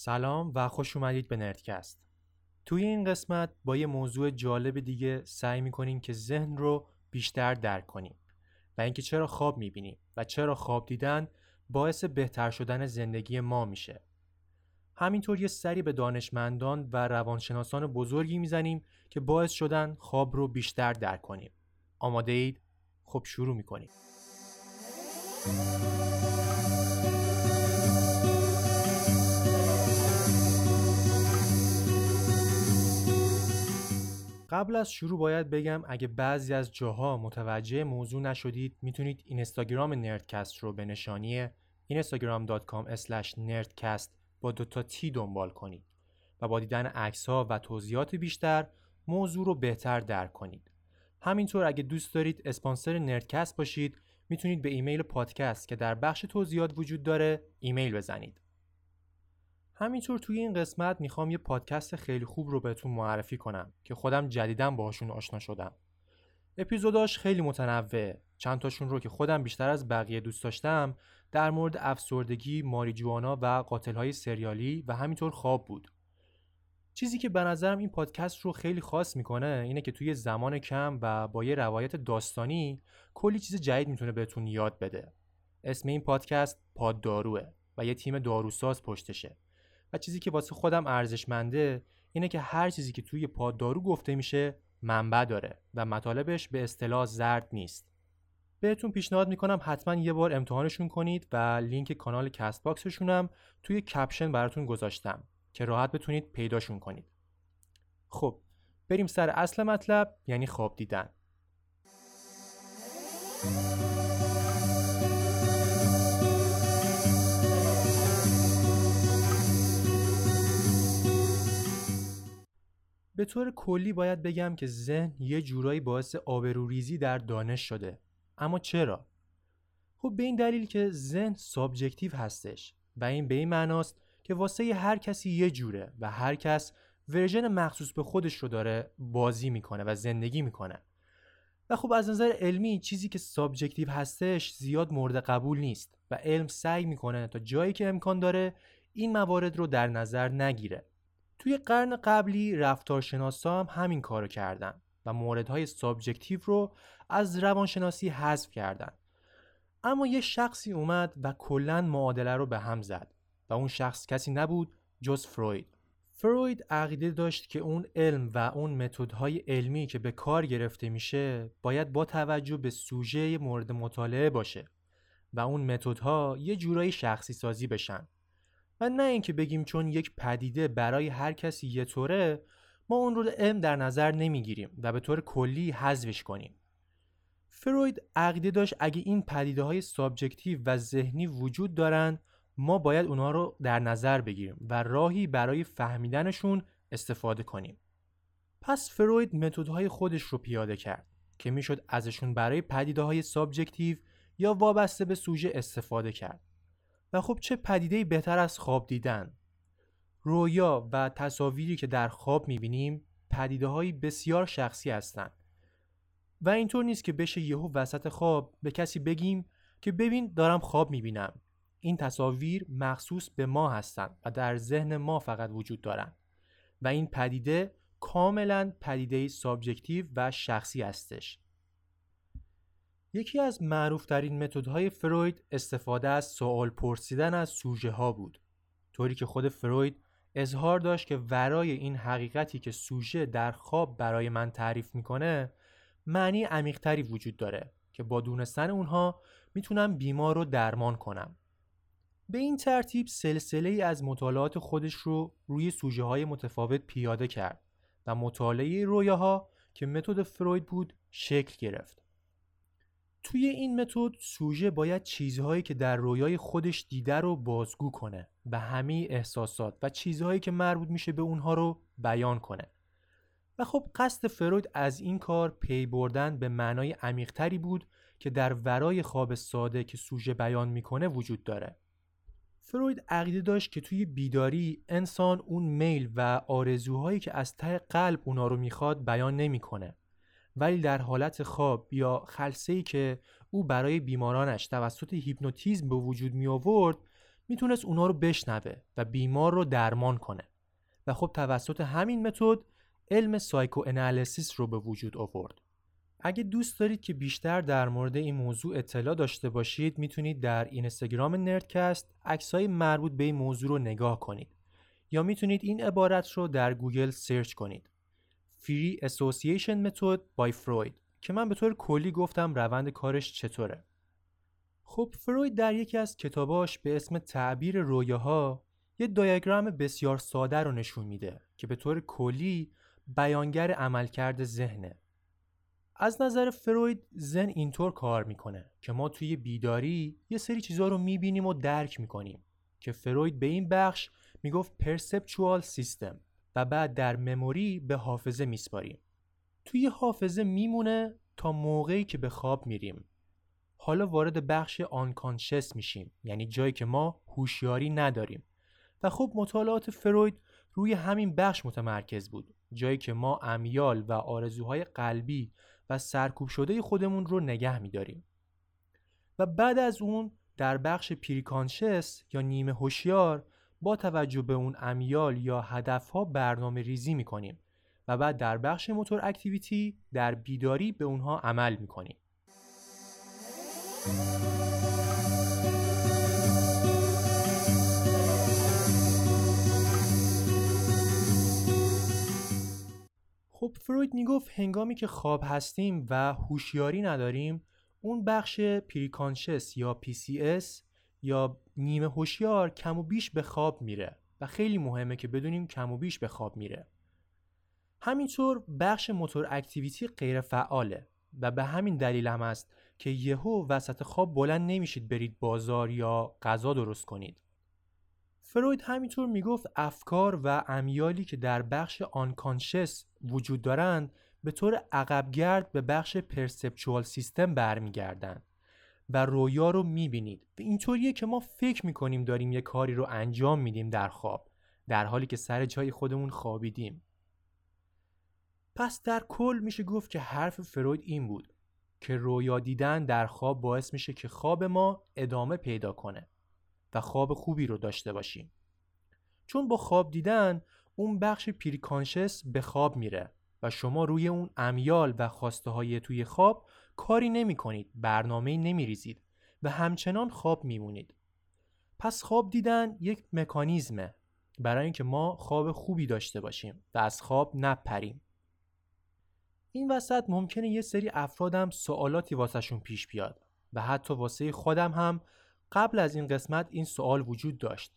سلام و خوش اومدید به نردکست. توی این قسمت با یه موضوع جالب دیگه سعی می‌کنیم که ذهن رو بیشتر درک کنیم و اینکه چرا خواب می‌بینیم و چرا خواب دیدن باعث بهتر شدن زندگی ما میشه. همینطور یه سری به دانشمندان و روانشناسان بزرگی می‌زنیم که باعث شدن خواب رو بیشتر درک کنیم آماده اید؟ خب شروع می‌کنیم قبل از شروع باید بگم اگه بعضی از جاها متوجه موضوع نشدید می‌تونید اینستاگرام نردکست رو به نشانی instagram.com nerdcast با دوتا تی دنبال کنید و با دیدن عکس ها و توضیحات بیشتر موضوع رو بهتر درک کنید. همینطور اگه دوست دارید اسپانسر نردکست باشید می‌تونید به ایمیل پادکست که در بخش توضیحات وجود داره ایمیل بزنید. همینطور توی این قسمت می‌خوام یه پادکست خیلی خوب رو بهتون معرفی کنم که خودم جدیدم باهاشون آشنا شدم. اپیزوداش خیلی متنوع چند تاشون رو که خودم بیشتر از بقیه دوست داشتم در مورد افسردگی، ماریجوانا و قاتلهای سریالی و همینطور خواب بود. چیزی که به نظرم این پادکست رو خیلی خاص می‌کنه اینه که توی زمان کم و با یه روایت داستانی کلی چیز جدید می‌تونه بهتون یاد بده. اسم این پادکست پادداروه و یه تیم داروساز پشتشه. و چیزی که واسه خودم ارزشمنده اینه که هر چیزی که توی پاددارو گفته میشه منبع داره و مطالبش به اصطلاح زرد نیست. بهتون پیشنهاد می‌کنم حتما یه بار امتحانشون کنید و لینک کانال Castbox شونم توی caption براتون گذاشتم که راحت بتونید پیداشون کنید. خب بریم سر اصل مطلب یعنی خواب دیدن. به طور کلی باید بگم که ذهن یه جورایی باعث آبروریزی در دانش شده اما چرا؟ خب به این دلیل که ذهن subjective هستش و این به این معناست که واسه هر کسی یه جوره و هر کس version مخصوص به خودش رو داره بازی می‌کنه و زندگی می‌کنه. و خب از نظر علمی چیزی که subjective هستش زیاد مورد قبول نیست و علم سعی می‌کنه تا جایی که امکان داره این موارد رو در نظر نگیره. توی قرن قبلی رفتارشناسا هم همین کارو کردن و موردهای subjective رو از روانشناسی حذف کردن. اما یه شخصی اومد و کلا معادله رو به هم زد و اون شخص کسی نبود جز فروید. فروید عقیده داشت که اون علم و اون متدهای علمی که به کار گرفته میشه باید با توجه به سوژه مورد مطالعه باشه و اون متدها یه جورایی شخصی سازی بشن. و نه اینکه بگیم چون یک پدیده برای هر کسی یه طوره ما اون رو علم در نظر نمی‌گیریم و به طور کلی حذفش کنیم. فروید عقیده داشت اگه این پدیده های subjective و ذهنی وجود دارن ما باید اونها رو در نظر بگیریم و راهی برای فهمیدنشون استفاده کنیم. پس فروید متدهای خودش رو پیاده کرد که می‌شد ازشون برای پدیده های سابجکتیو یا وابسته به سوژه استفاده کرد. و خب چه پدیده بهتر از خواب دیدن؟ رویا و تصاویری که در خواب می‌بینیم پدیده های بسیار شخصی هستند و اینطور نیست که بشه یهو وسط خواب به کسی بگیم که ببین دارم خواب می‌بینم. این تصاویر مخصوص به ما هستند و در ذهن ما فقط وجود دارند و این پدیده کاملا پدیده سابجکتیو و شخصی هستش. یکی از معروفترین متدهای فروید استفاده از سوال پرسیدن از سوژه ها بود. طوری که خود فروید اظهار داشت که ورای این حقیقتی که سوژه در خواب برای من تعریف می‌کنه معنی عمیقتری وجود داره که با دونستن اونها می‌تونم بیمار رو درمان کنم. به این ترتیب سلسله ای از مطالعات خودش رو روی سوژه های متفاوت پیاده کرد و مطالعه رویاها که متد فروید بود شکل گرفت. توی این متد سوژه باید چیزهایی که در رویای خودش دیده رو بازگو کنه و همه احساسات و چیزهایی که مربوط میشه به اونها رو بیان کنه. و خب قصد فروید از این کار پی بردن به معنای عمیقتری بود که در ورای خواب ساده که سوژه بیان می‌کنه وجود داره. فروید عقیده داشت که توی بیداری انسان اون میل و آرزوهایی که از ته قلب اونا رو می‌خواد بیان نمی‌کنه. ولی در حالت خواب یا خلسه که او برای بیمارانش توسط هیپنوتیزم به وجود می آورد می‌تونست اونا رو بشنوه و بیمار رو درمان کنه. و خب توسط همین متد علم سایکو انالیسیس رو به وجود آورد. اگه دوست دارید که بیشتر در مورد این موضوع اطلاع داشته باشید می‌تونید در اینستاگرام نردکست عکسای مربوط به این موضوع رو نگاه کنید یا می‌تونید این عبارت رو در گوگل search کنید. Free Association Method by Freud که من به طور کلی گفتم روند کارش چطوره. خب فروید در یکی از کتاباش به اسم تعبیر رویاها یه دیاگرام بسیار ساده رو نشون میده که به طور کلی بیانگر عملکرد ذهنه. از نظر فروید ذهن اینطور کار می‌کنه که ما توی بیداری یه سری چیزها رو می‌بینیم و درک می‌کنیم که فروید به این بخش می‌گفت پرسپچوال سیستم و بعد در مموری به حافظه میسپاریم. توی حافظه میمونه تا موقعی که به خواب میریم. حالا وارد بخش آنکانشس میشیم یعنی جایی که ما هوشیاری نداریم. و خب مطالعات فروید روی همین بخش متمرکز بود. جایی که ما امیال و آرزوهای قلبی و سرکوب شده خودمون رو نگه میداریم. و بعد از اون در بخش پریکانشس یا نیمه هوشیار با توجه به اون امیال یا هدفها برنامه ریزی می‌کنیم و بعد در بخش موتور اکتیویتی در بیداری به اونها عمل می‌کنیم. خب فروید می‌گفت هنگامی که خواب هستیم و هوشیاری نداریم اون بخش preconscious یا PCS یا نیمه هوشیار کم و بیش به خواب میره و خیلی مهمه که بدونیم کم و بیش به خواب میره. همینطور بخش motor activity غیر فعاله و به همین دلیل هم است که یهو وسط خواب بلند نمیشید برید بازار یا غذا درست کنید. فروید همینطور می‌گفت افکار و امیالی که در بخش unconscious وجود دارند به طور عقبگرد به بخش پرسپچوال سیستم برمیگردند و رویا رو می‌بینید. و اینطوریه که ما فکر می‌کنیم داریم یه کاری رو انجام میدیم در خواب در حالی که سر جای خودمون خوابیدیم. پس در کل میشه گفت که حرف فروید این بود که رویا دیدن در خواب باعث میشه که خواب ما ادامه پیدا کنه. و خواب خوبی رو داشته باشیم. چون با خواب دیدن اون بخش پریکانشس به خواب میره و شما روی اون امیال و خواسته های توی خواب کاری نمی کنید برنامه نمی ریزید و همچنان خواب میمونید. پس خواب دیدن یک مکانیزمه برای اینکه ما خواب خوبی داشته باشیم و از خواب نپریم. این وسط ممکنه یه سری افرادم سوالاتی واسهشون پیش بیاد و حتی واسه خودم هم قبل از این قسمت این سوال وجود داشت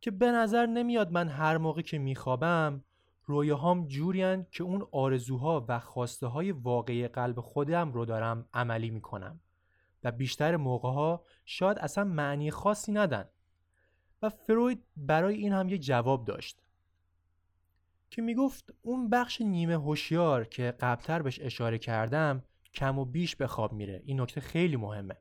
که به نظر نمیاد من هر موقع که میخوابم رویاهام جوریان که اون آرزوها و خواسته های واقعی قلب خودم رو دارم عملی می‌کنم و بیشتر موقع ها شاید اصلا معنی خاصی ندن. و فروید برای این هم یک جواب داشت که می‌گفت اون بخش نیمه هوشیار که قبلتر بهش اشاره کردم کم و بیش به خواب میره. این نکته خیلی مهمه.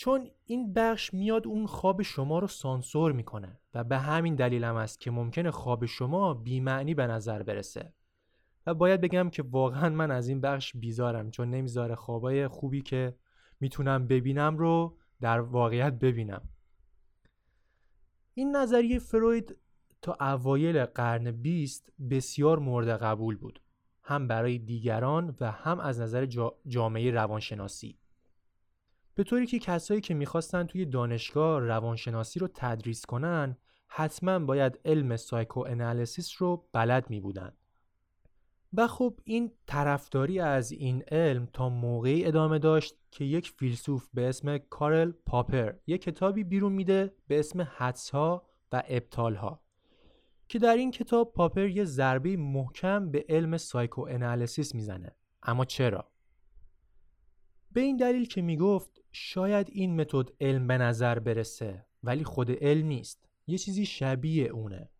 چون این بخش میاد اون خواب شما رو سانسور می‌کنه و به همین دلیل هم است که ممکنه خواب شما بیمعنی به نظر برسه. و باید بگم که واقعا من از این بخش بیزارم چون نمی‌ذاره خوابای خوبی که می‌تونم ببینم رو در واقعیت ببینم. این نظریه فروید تا اوایل قرن بیست بسیار مورد قبول بود هم برای دیگران و هم از نظر جامعه روانشناسی. به طوری که کسایی که می‌خواستن توی دانشگاه روانشناسی رو تدریس کنن حتما باید علم سایکو انالیسیس رو بلد می بودن. و خب این طرفداری از این علم تا موقعی ادامه داشت که یک فیلسوف به اسم کارل پاپر یک کتابی بیرون میده به اسم حدس ها و ابطال ها که در این کتاب پاپر یه ضربه محکم به علم سایکو انالیسیس می‌زنه اما چرا به این دلیل که می‌گفت شاید این متد علم به نظر برسه ولی خود علم نیست. یه چیزی شبیه اونه.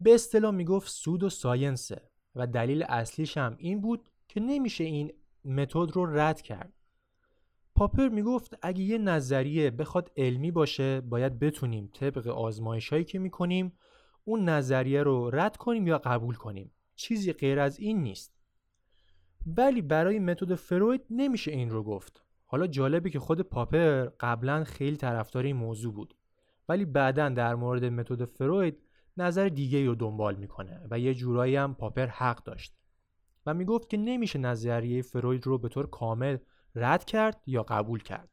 به اصطلاح می‌گفت سود و ساینسه و دلیل اصلیش هم این بود که نمیشه این متد رو رد کرد. پاپر می‌گفت اگه یه نظریه بخواد علمی باشه باید بتونیم طبق آزمایش هایی که می‌کنیم اون نظریه رو رد کنیم یا قبول کنیم. چیزی غیر از این نیست. ولی برای متد فروید نمیشه این رو گفت. حالا جالبه که خود پاپر قبلا خیلی طرفدار این موضوع بود. ولی بعدا در مورد متد فروید نظر دیگه رو دنبال می‌کنه و یه جورایی هم پاپر حق داشت. و می‌گفت که نمیشه نظریه فروید رو به طور کامل رد کرد یا قبول کرد.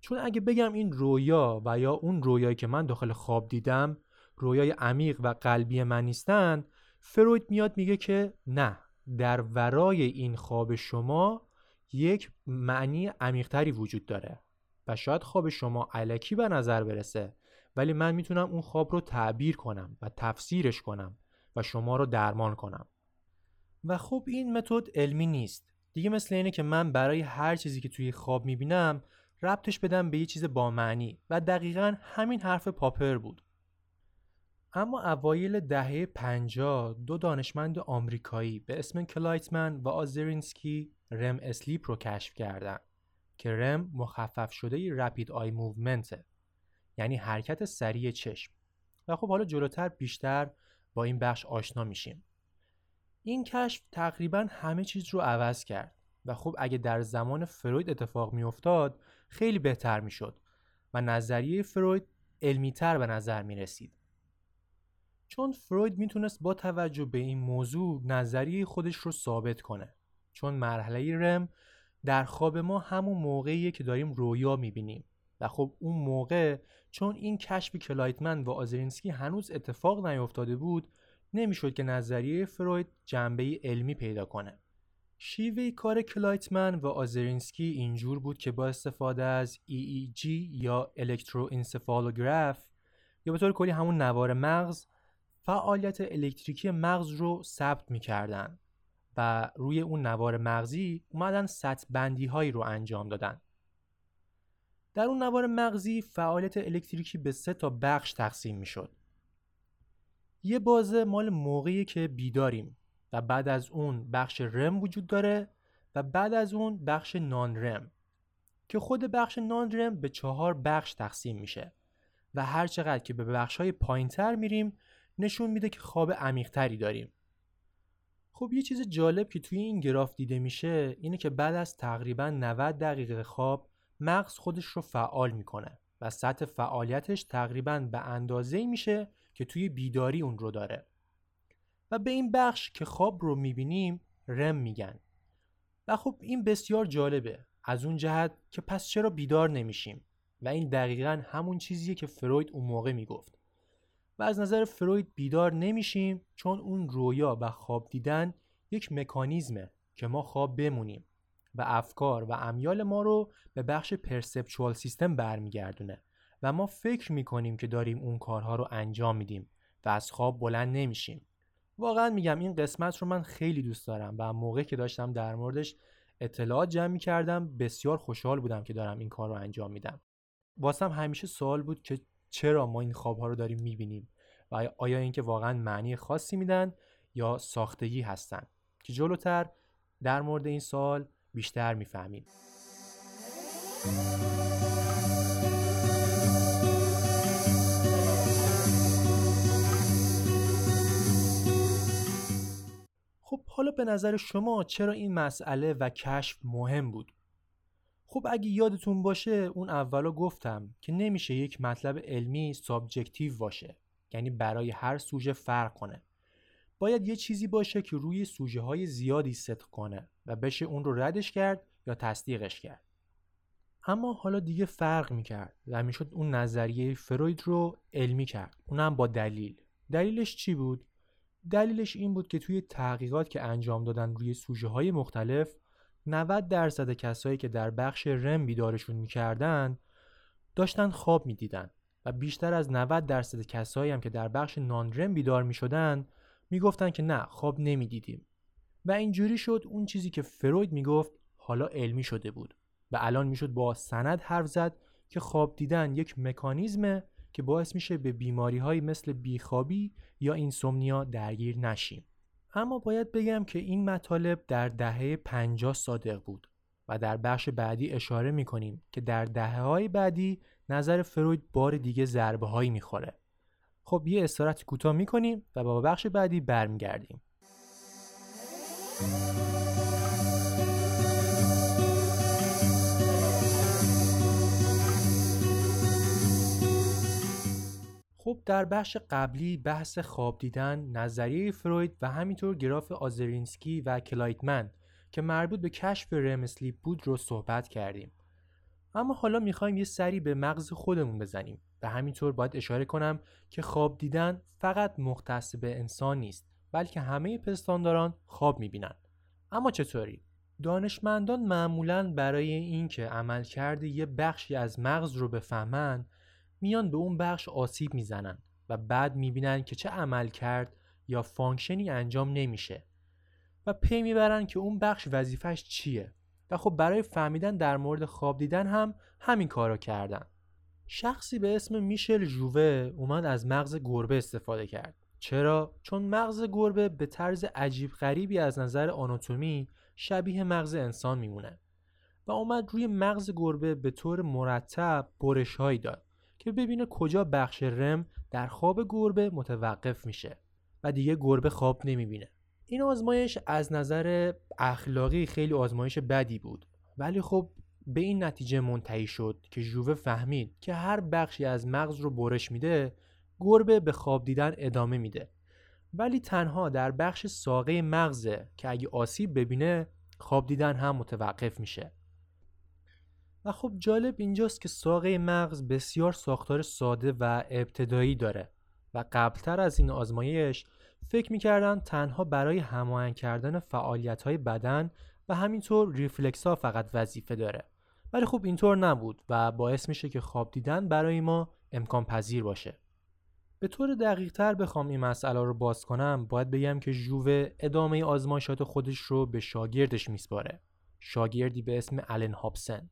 چون اگه بگم این رویا و یا اون رویایی که من داخل خواب دیدم رویای عمیق و قلبی من نیستن فروید میاد میگه که نه. در ورای این خواب شما یک معنی عمیقتری وجود داره و شاید خواب شما علکی به نظر برسه ولی من می‌تونم اون خواب رو تعبیر کنم و تفسیرش کنم و شما رو درمان کنم. و خب این متد علمی نیست. دیگه مثل اینه که من برای هر چیزی که توی خواب می‌بینم ربطش بدم به یه چیز با معنی و دقیقا همین حرف پاپر بود. اما اوایل دهه 50 دو دانشمند آمریکایی به اسم کلایتمن و آزرینسکی REM sleep رو کشف کردند که REM مخفف شده rapid eye movement ه یعنی حرکت سریع چشم و خب حالا جلوتر بیشتر با این بخش آشنا میشیم این کشف تقریبا همه چیز رو عوض کرد و خب اگه در زمان فروید اتفاق میافتاد خیلی بهتر می‌شد و نظریه فروید علمیتر به نظر می رسید. چون فروید می‌تونست با توجه به این موضوع نظریه خودش رو ثابت کنه. چون مرحله رم در خواب ما همون موقعیه که داریم رویا می‌بینیم. و خب اون موقع چون این کشف کلایتمن و آزرینسکی هنوز اتفاق نیفتاده بود نمی‌شد که نظریه فروید جنبه علمی پیدا کنه. شیوه کار کلایتمن و آزرینسکی اینجور بود که با استفاده از EEG یا الکتروانسفالوگراف یا به طور کلی همون نوار مغز فعالیت الکتریکی مغز رو ثبت می‌کردن و روی اون نوار مغزی اومدن سطح بندی هایی رو انجام دادن. در اون نوار مغزی فعالیت الکتریکی به سه تا بخش تقسیم می‌شد. یه بازه مال موقعی که بیداریم و بعد از اون بخش رم وجود داره و بعد از اون بخش نان رم که خود بخش نان رم به چهار بخش تقسیم میشه و هر چقدر که به بخش های پایین تر میریم نشون میده که خواب عمیقتری داریم. خب یه چیز جالب که توی این گراف دیده میشه اینه که بعد از تقریبا 90 دقیقه خواب مغز خودش رو فعال می‌کنه و سطح فعالیتش تقریبا به اندازه میشه که توی بیداری اون رو داره. و به این بخش که خواب رو می‌بینیم رم میگن. و خب این بسیار جالبه. از اون جهت که پس چرا بیدار نمیشیم؟ و این دقیقا همون چیزیه که فروید اون موقع می‌گفت. و از نظر فروید بیدار نمیشیم چون اون رویا و خواب دیدن یک مکانیزمه که ما خواب بمونیم و افکار و امیال ما رو به بخش پرسپچوال سیستم برمیگردونه و ما فکر می‌کنیم که داریم اون کارها رو انجام میدیم و از خواب بلند نمیشیم. واقعا میگم این قسمت رو من خیلی دوست دارم و موقع که داشتم در موردش اطلاعات جمع می‌کردم بسیار خوشحال بودم که دارم این کار رو انجام میدم. واسم همیشه سوال بود که چرا ما این خواب ها رو داریم می‌بینیم و آیا اینکه واقعا معنی خاصی میدن یا ساختگی هستن که جلوتر در مورد این سوال بیشتر می‌فهمیم خب حالا به نظر شما چرا این مسئله و کشف مهم بود؟ خب اگه یادتون باشه اون اولا گفتم که نمیشه یک مطلب علمی subjective باشه. یعنی برای هر سوژه فرق کنه. باید یه چیزی باشه که روی سوژه های زیادی صدق کنه و بشه اون رو ردش کرد یا تصدیقش کرد. اما حالا دیگه فرق می‌کرد و می‌شد اون نظریه فروید رو علمی کرد. اونم با دلیل. دلیلش چی بود؟ دلیلش این بود که توی تحقیقات که انجام دادن روی سوژه های مختلف 90 درصد کسایی که در بخش رم بیدارشون می‌کردن داشتن خواب می‌دیدن و بیشتر از 90 درصد کسایی هم که در بخش نان رم بیدار می‌شدن می‌گفتن که نه خواب نمی‌دیدیم. و اینجوری شد اون چیزی که فروید می‌گفت حالا علمی شده بود و الان می‌شد با سند حرف زد که خواب دیدن یک مکانیزمه که باعث میشه به بیماری های مثل بیخوابی یا اینسومنیا درگیر نشیم. اما باید بگم که این مطالب در دهه 50 صادق بود و در بخش بعدی اشاره می‌کنیم که در دهه های بعدی نظر فروید بار دیگه ضربه هایی می‌خوره. خب یه استراحت کوتاه می‌کنیم و با بخش بعدی برمیگردیم. در بخش قبلی بحث خواب دیدن، نظریه فروید و همینطور گراف آزرینسکی و کلایتمن که مربوط به کشف REM sleep بود رو صحبت کردیم. اما حالا می‌خوایم یه سری به مغز خودمون بزنیم و همینطور باید اشاره کنم که خواب دیدن فقط مختص به انسان نیست بلکه همه پستانداران خواب می‌بینن. اما چطوری؟ دانشمندان معمولا برای اینکه عملکرد یه بخشی از مغز رو بفهمن میان به اون بخش آسیب می‌زنن و بعد می‌بینن که چه عملکرد یا function ی انجام نمیشه و پی می‌برن که اون بخش وظیفش چیه. و خب برای فهمیدن در مورد خواب دیدن هم همین کارو کردن. شخصی به اسم میشل جووه اومد از مغز گربه استفاده کرد. چرا؟ چون مغز گربه به طرز عجیب غریبی از نظر آناتومی شبیه مغز انسان میمونه و اومد روی مغز گربه به طور مرتب برش هایی داد. که ببینه کجا بخش رم در خواب گربه متوقف میشه و دیگه گربه خواب نمی‌بینه. این آزمایش از نظر اخلاقی خیلی آزمایش بدی بود. ولی خب به این نتیجه منتهی شد که ژووه فهمید که هر بخشی از مغز رو برش میده گربه به خواب دیدن ادامه میده. ولی تنها در بخش ساقه مغزه که اگه آسیب ببینه خواب دیدن هم متوقف میشه. و خب جالب اینجاست که ساقه مغز بسیار ساختار ساده و ابتدایی داره و قبلتر از این آزمایش فکر می‌کردن تنها برای هماهنگ کردن فعالیت های بدن و همینطور ریفلکس ها فقط وظیفه داره. ولی خب اینطور نبود و باعث میشه که خواب دیدن برای ما امکان پذیر باشه. به طور دقیق تر بخوام این مسئله رو باز کنم باید بگم که ژووه ادامه آزمایشات خودش رو به شاگردش میسپاره. شاگردی به اسم الن هابسن.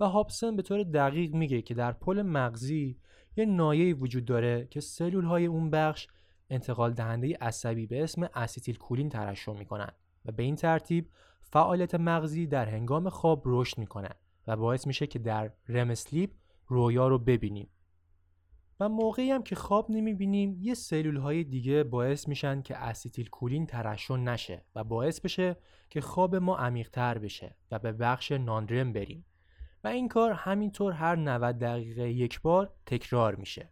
و هابسن به طور دقیق میگه که در پل مغزی یه ناحیه وجود داره که سلول های اون بخش انتقال دهنده عصبی به اسم اسیتیل کولین ترشح می‌کنن و به این ترتیب فعالیت مغزی در هنگام خواب رشد می‌کنه و باعث میشه که در REM sleep رویا رو ببینیم. و موقعی هم که خواب نمی‌بینیم یه سلول های دیگه باعث میشن که اسیتیل کولین ترشح نشه و باعث بشه که خواب ما عمیقتر بشه و به بخش ناندرم بریم. این کار همینطور هر 90 دقیقه یک بار تکرار میشه.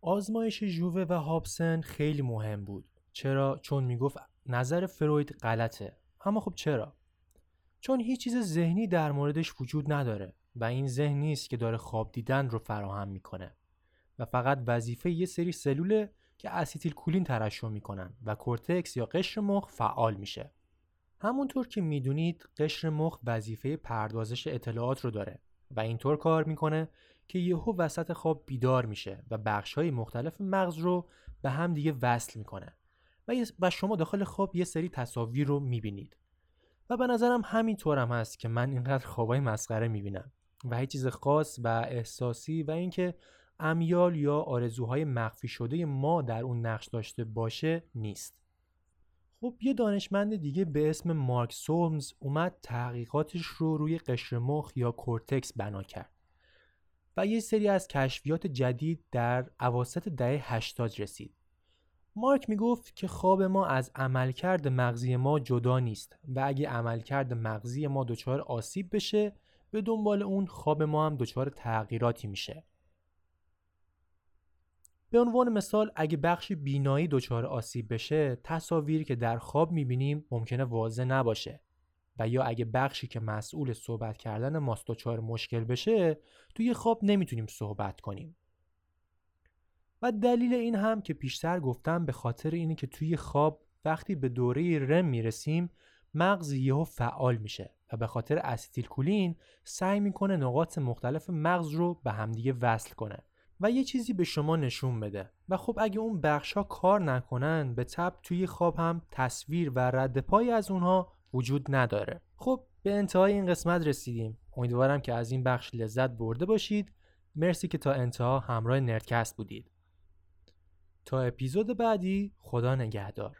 آزمایش جووه و هابسن خیلی مهم بود. چرا؟ چون می‌گفت نظر فروید غلطه. اما خب چرا؟ چون هیچ چیز ذهنی در موردش وجود نداره و این ذهن نیست که داره خواب دیدن رو فراهم می‌کنه. و فقط وظیفه یه سری سلوله که اسیتیل کولین ترشح می‌کنن و کورتکس یا قشر مخ فعال میشه. همونطور که می‌دونید قشر مخ وظیفه پردازش اطلاعات رو داره و اینطور کار می‌کنه که یهو وسط خواب بیدار میشه و بخش های مختلف مغز رو به هم دیگه وصل می‌کنه و شما داخل خواب یه سری تصاویر رو می‌بینید. و به نظرم همینطور هم هست که من اینقدر خوابای مسخره می‌بینم و هیچ چیز خاص و احساسی و اینکه امیال یا آرزوهای مخفی شده ما در اون نقش داشته باشه نیست. خب یه دانشمند دیگه به اسم مارک سولمز اومد تحقیقاتش رو روی قشر مخ یا کورتکس بنا کرد و یه سری از کشفیات جدید در اواسط دهه 80 رسید. مارک می‌گفت که خواب ما از عملکرد مغزی ما جدا نیست و اگه عملکرد مغزی ما دچار آسیب بشه به دنبال اون خواب ما هم دچار تغییراتی میشه. به عنوان مثال اگه بخش بینایی دچار آسیب بشه تصاویری که در خواب می‌بینیم ممکنه واضح نباشه. و یا اگه بخشی که مسئول صحبت کردن ماست دچار مشکل بشه توی خواب نمی‌تونیم صحبت کنیم. و دلیل این هم که پیشتر گفتم به خاطر اینه که توی خواب وقتی به دوره رم می‌رسیم مغز یهو فعال میشه و به خاطر استیل کولین سعی می‌کنه نقاط مختلف مغز رو به همدیگه وصل کنه. و یه چیزی به شما نشون بده. و خب اگه اون بخش ها کار نکنن به تب توی خواب هم تصویر و رد پای از اونها وجود نداره. خب به انتهای این قسمت رسیدیم. امیدوارم که از این بخش لذت برده باشید. مرسی که تا انتها همراه نردکست بودید. تا اپیزود بعدی خدا نگهدار.